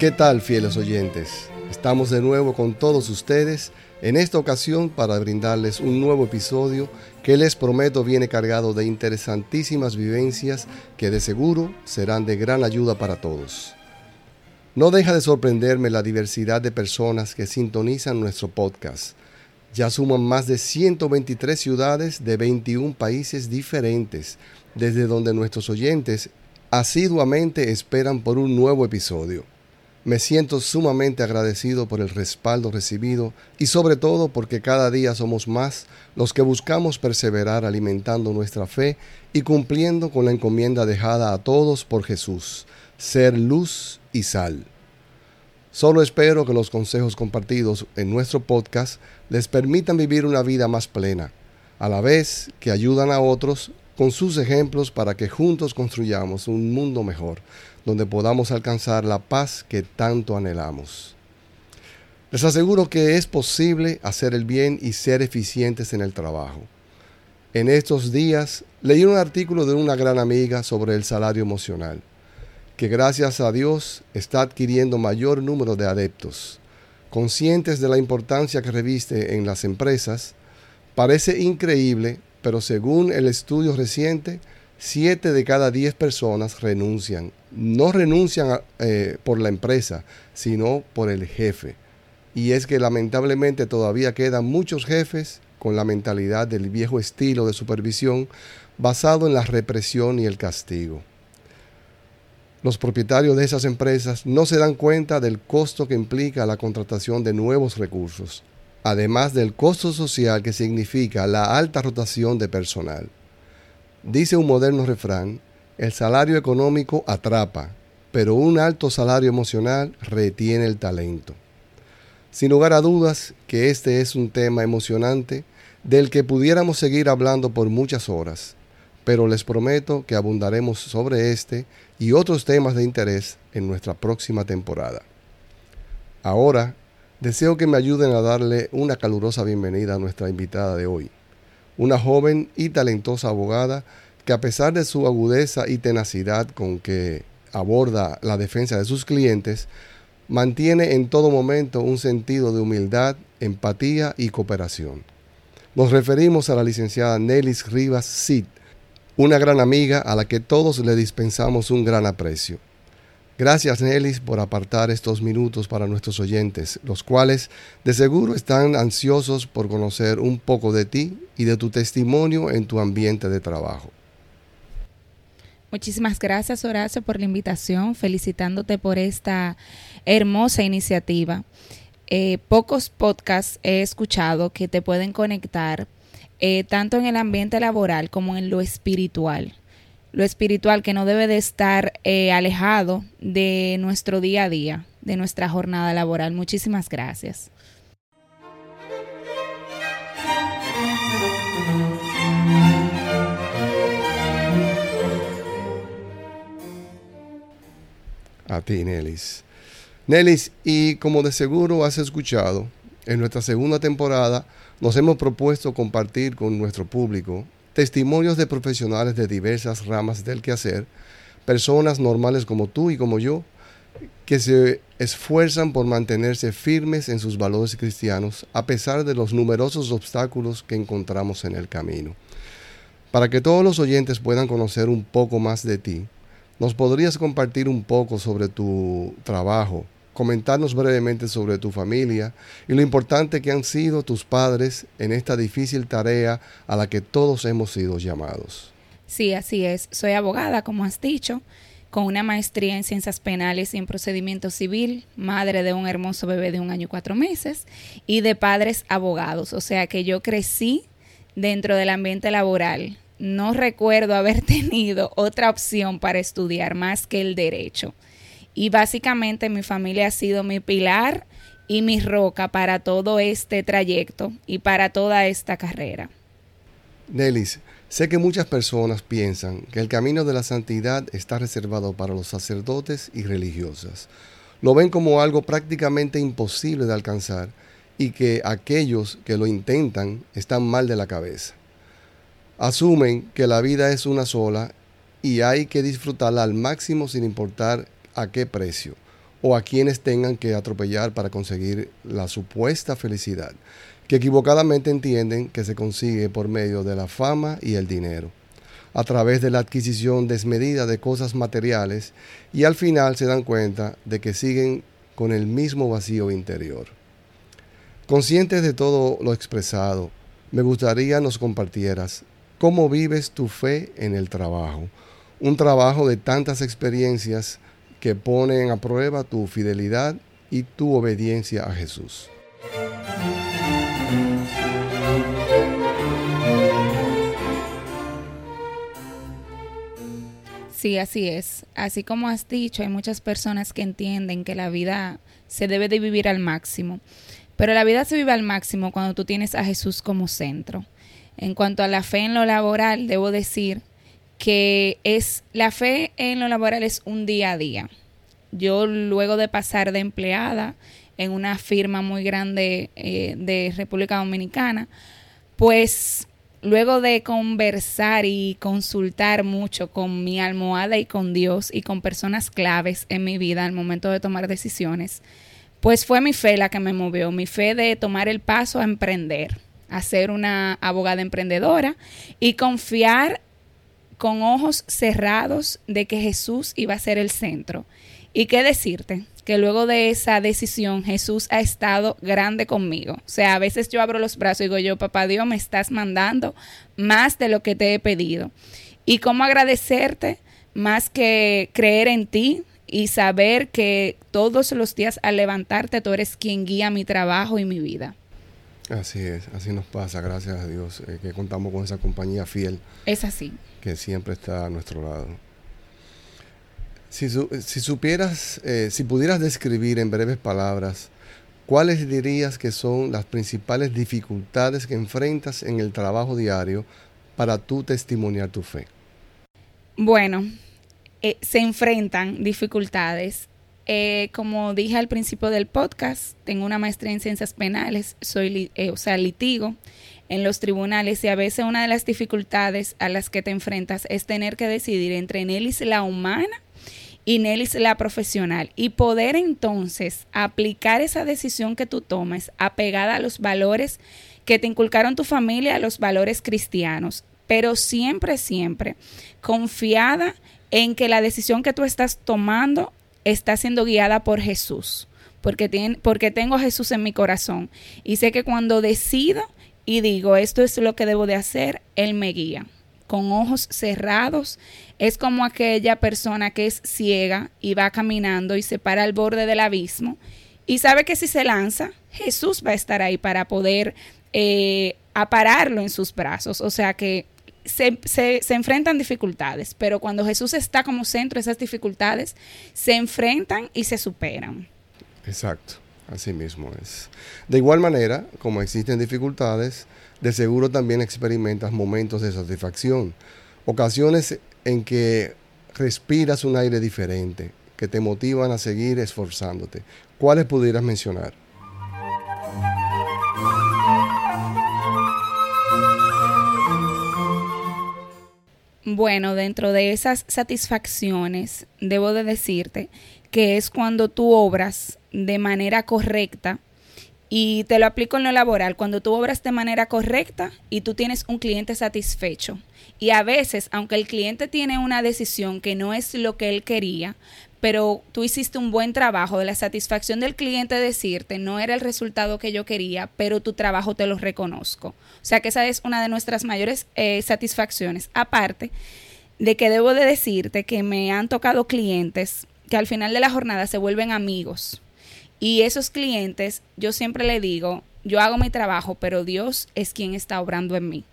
¿Qué tal, fieles oyentes? Estamos de nuevo con todos ustedes en esta ocasión para brindarles un nuevo episodio que les prometo viene cargado de interesantísimas vivencias que de seguro serán de gran ayuda para todos. No deja de sorprenderme la diversidad de personas que sintonizan nuestro podcast. Ya suman más de 123 ciudades de 21 países diferentes, desde donde nuestros oyentes asiduamente esperan por un nuevo episodio. Me siento sumamente agradecido por el respaldo recibido y sobre todo porque cada día somos más los que buscamos perseverar alimentando nuestra fe y cumpliendo con la encomienda dejada a todos por Jesús, ser luz y sal. Solo espero que los consejos compartidos en nuestro podcast les permitan vivir una vida más plena, a la vez que ayudan a otros con sus ejemplos para que juntos construyamos un mundo mejor donde podamos alcanzar la paz que tanto anhelamos. Les aseguro que es posible hacer el bien y ser eficientes en el trabajo. En estos días leí un artículo de una gran amiga sobre el salario emocional, que gracias a Dios está adquiriendo mayor número de adeptos. Conscientes de la importancia que reviste en las empresas, parece increíble, pero según el estudio reciente, 7 de cada 10 personas renuncian. No renuncian eh, por la empresa, sino por el jefe. Y es que lamentablemente todavía quedan muchos jefes con la mentalidad del viejo estilo de supervisión basado en la represión y el castigo. Los propietarios de esas empresas no se dan cuenta del costo que implica la contratación de nuevos recursos, además del costo social que significa la alta rotación de personal. Dice un moderno refrán, el salario económico atrapa, pero un alto salario emocional retiene el talento. Sin lugar a dudas que este es un tema emocionante del que pudiéramos seguir hablando por muchas horas, pero les prometo que abundaremos sobre este y otros temas de interés en nuestra próxima temporada. Ahora, deseo que me ayuden a darle una calurosa bienvenida a nuestra invitada de hoy una joven y talentosa abogada que a pesar de su agudeza y tenacidad con que aborda la defensa de sus clientes, mantiene en todo momento un sentido de humildad, empatía y cooperación. Nos referimos a la licenciada Nelis Rivas Cid, una gran amiga a la que todos le dispensamos un gran aprecio. Gracias, Nelis, por apartar estos minutos para nuestros oyentes, los cuales de seguro están ansiosos por conocer un poco de ti y de tu testimonio en tu ambiente de trabajo. Muchísimas gracias, Horacio, por la invitación, felicitándote por esta hermosa iniciativa. Eh, pocos podcasts he escuchado que te pueden conectar eh, tanto en el ambiente laboral como en lo espiritual lo espiritual que no debe de estar eh, alejado de nuestro día a día, de nuestra jornada laboral. Muchísimas gracias. A ti, Nelis. Nelis, y como de seguro has escuchado, en nuestra segunda temporada nos hemos propuesto compartir con nuestro público testimonios de profesionales de diversas ramas del quehacer, personas normales como tú y como yo, que se esfuerzan por mantenerse firmes en sus valores cristianos a pesar de los numerosos obstáculos que encontramos en el camino. Para que todos los oyentes puedan conocer un poco más de ti, ¿nos podrías compartir un poco sobre tu trabajo, comentarnos brevemente sobre tu familia y lo importante que han sido tus padres en esta difícil tarea a la que todos hemos sido llamados. Sí, así es. Soy abogada, como has dicho, con una maestría en ciencias penales y en procedimiento civil, madre de un hermoso bebé de un año y cuatro meses y de padres abogados. O sea que yo crecí dentro del ambiente laboral. No recuerdo haber tenido otra opción para estudiar más que el derecho. Y básicamente mi familia ha sido mi pilar y mi roca para todo este trayecto y para toda esta carrera. Nelis, sé que muchas personas piensan que el camino de la santidad está reservado para los sacerdotes y religiosas. Lo ven como algo prácticamente imposible de alcanzar y que aquellos que lo intentan están mal de la cabeza. Asumen que la vida es una sola y hay que disfrutarla al máximo sin importar a qué precio, o a quienes tengan que atropellar para conseguir la supuesta felicidad, que equivocadamente entienden que se consigue por medio de la fama y el dinero, a través de la adquisición desmedida de cosas materiales y al final se dan cuenta de que siguen con el mismo vacío interior. Conscientes de todo lo expresado, me gustaría nos compartieras cómo vives tu fe en el trabajo, un trabajo de tantas experiencias que ponen a prueba tu fidelidad y tu obediencia a Jesús. Sí, así es. Así como has dicho, hay muchas personas que entienden que la vida se debe de vivir al máximo. Pero la vida se vive al máximo cuando tú tienes a Jesús como centro. En cuanto a la fe en lo laboral, debo decir que es la fe en lo laboral es un día a día. Yo luego de pasar de empleada en una firma muy grande eh, de República Dominicana, pues luego de conversar y consultar mucho con mi almohada y con Dios y con personas claves en mi vida al momento de tomar decisiones, pues fue mi fe la que me movió, mi fe de tomar el paso a emprender, a ser una abogada emprendedora y confiar con ojos cerrados de que Jesús iba a ser el centro. ¿Y qué decirte? Que luego de esa decisión Jesús ha estado grande conmigo. O sea, a veces yo abro los brazos y digo yo, papá Dios, me estás mandando más de lo que te he pedido. ¿Y cómo agradecerte más que creer en ti, y saber que todos los días al levantarte tú eres quien guía mi trabajo y mi vida. Así es, así nos pasa, gracias a Dios, eh, que contamos con esa compañía fiel. Es así. Que siempre está a nuestro lado. Si, supieras, eh, si pudieras describir en breves palabras, ¿cuáles dirías que son las principales dificultades que enfrentas en el trabajo diario para tú testimoniar tu fe? Bueno, eh, se enfrentan dificultades. Eh, como dije al principio del podcast, tengo una maestría en ciencias penales, soy, o sea, litigo en los tribunales y a veces una de las dificultades a las que te enfrentas es tener que decidir entre Nelis la humana y Nelis la profesional y poder entonces aplicar esa decisión que tú tomes apegada a los valores que te inculcaron tu familia, a los valores cristianos, pero siempre, siempre confiada en que la decisión que tú estás tomando está siendo guiada por Jesús, porque, porque tengo Jesús en mi corazón. Y sé que cuando decido y digo esto es lo que debo de hacer, Él me guía. Con ojos cerrados, es como aquella persona que es ciega y va caminando y se para al borde del abismo y sabe que si se lanza, Jesús va a estar ahí para poder eh, apararlo en sus brazos. O sea que se, se, enfrentan dificultades, pero cuando Jesús está como centro, esas dificultades se enfrentan y se superan. Exacto, así mismo es. De igual manera, como existen dificultades, de seguro también experimentas momentos de satisfacción, ocasiones en que respiras un aire diferente, que te motivan a seguir esforzándote. ¿Cuáles pudieras mencionar? Bueno, dentro de esas satisfacciones, debo de decirte que es cuando tú obras de manera correcta y te lo aplico en lo laboral, cuando tú obras de manera correcta y tú tienes un cliente satisfecho. Y a veces, aunque el cliente tiene una decisión que no es lo que él quería, pero tú hiciste un buen trabajo de la satisfacción del cliente decirte, no era el resultado que yo quería, pero tu trabajo te lo reconozco. O sea que esa es una de nuestras mayores eh, satisfacciones. Aparte de que debo de decirte que me han tocado clientes que al final de la jornada se vuelven amigos. Y esos clientes, yo siempre le digo, yo hago mi trabajo, pero Dios es quien está obrando en mí.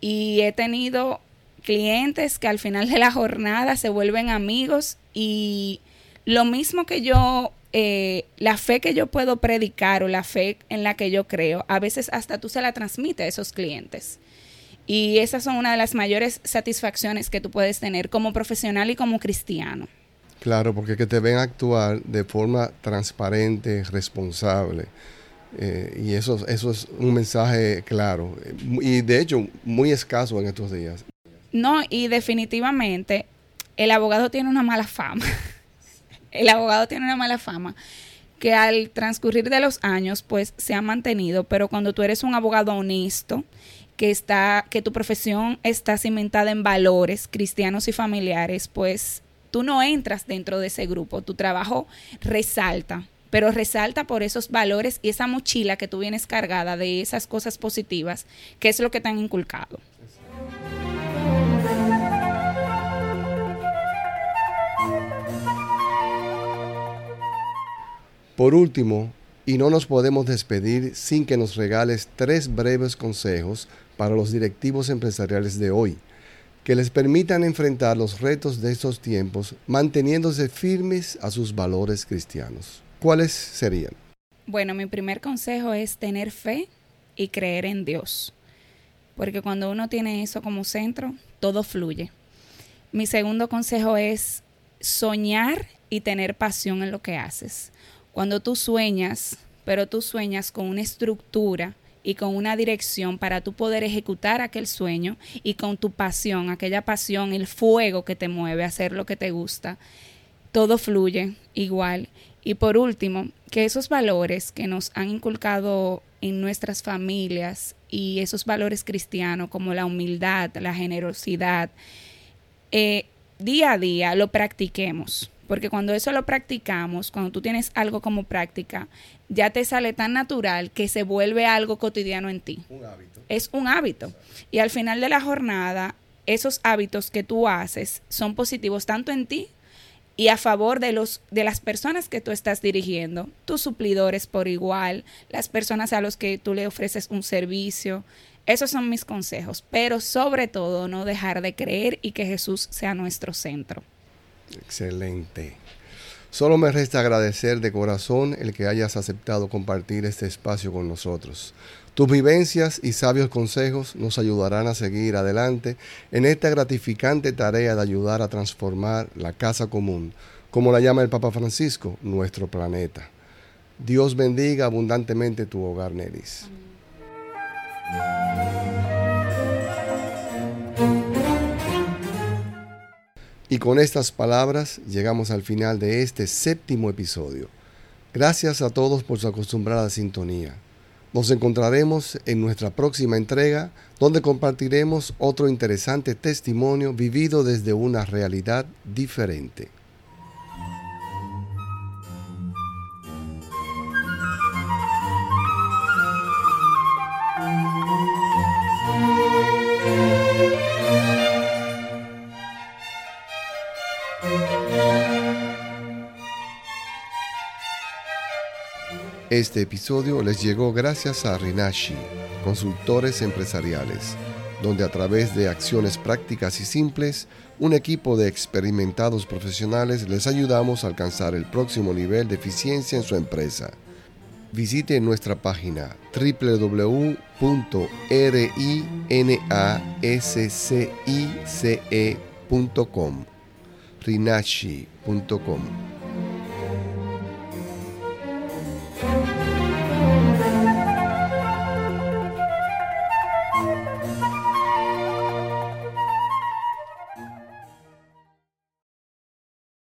Y he tenido clientes que al final de la jornada se vuelven amigos y lo mismo que yo, eh, la fe que yo puedo predicar o la fe en la que yo creo, a veces hasta tú se la transmite a esos clientes. Y esas son una de las mayores satisfacciones que tú puedes tener como profesional y como cristiano. Claro, porque que te ven actuar de forma transparente, responsable. Eh, y eso, eso es un mensaje claro y de hecho muy escaso en estos días. No, y definitivamente el abogado tiene una mala fama. el abogado tiene una mala fama que al transcurrir de los años pues se ha mantenido, pero cuando tú eres un abogado honesto, que está que tu profesión está cimentada en valores cristianos y familiares, pues tú no entras dentro de ese grupo, tu trabajo resalta, pero resalta por esos valores y esa mochila que tú vienes cargada de esas cosas positivas, que es lo que te han inculcado. Por último, y no nos podemos despedir sin que nos regales tres breves consejos para los directivos empresariales de hoy, que les permitan enfrentar los retos de estos tiempos manteniéndose firmes a sus valores cristianos. ¿Cuáles serían? Bueno, mi primer consejo es tener fe y creer en Dios, porque cuando uno tiene eso como centro, todo fluye. Mi segundo consejo es soñar y tener pasión en lo que haces. Cuando tú sueñas, pero tú sueñas con una estructura y con una dirección para tú poder ejecutar aquel sueño y con tu pasión, aquella pasión, el fuego que te mueve a hacer lo que te gusta, todo fluye igual. Y por último, que esos valores que nos han inculcado en nuestras familias y esos valores cristianos como la humildad, la generosidad, eh, día a día lo practiquemos porque cuando eso lo practicamos, cuando tú tienes algo como práctica, ya te sale tan natural que se vuelve algo cotidiano en ti. Un hábito. Es un hábito. Y al final de la jornada, esos hábitos que tú haces son positivos tanto en ti y a favor de los de las personas que tú estás dirigiendo, tus suplidores por igual, las personas a los que tú le ofreces un servicio. Esos son mis consejos, pero sobre todo no dejar de creer y que Jesús sea nuestro centro. Excelente. Solo me resta agradecer de corazón el que hayas aceptado compartir este espacio con nosotros. Tus vivencias y sabios consejos nos ayudarán a seguir adelante en esta gratificante tarea de ayudar a transformar la casa común, como la llama el Papa Francisco, nuestro planeta. Dios bendiga abundantemente tu hogar, Neris. Y con estas palabras llegamos al final de este séptimo episodio. Gracias a todos por su acostumbrada sintonía. Nos encontraremos en nuestra próxima entrega donde compartiremos otro interesante testimonio vivido desde una realidad diferente. Este episodio les llegó gracias a Rinashi, consultores empresariales, donde a través de acciones prácticas y simples, un equipo de experimentados profesionales les ayudamos a alcanzar el próximo nivel de eficiencia en su empresa. Visite nuestra página www.rinassice.com rinashi.com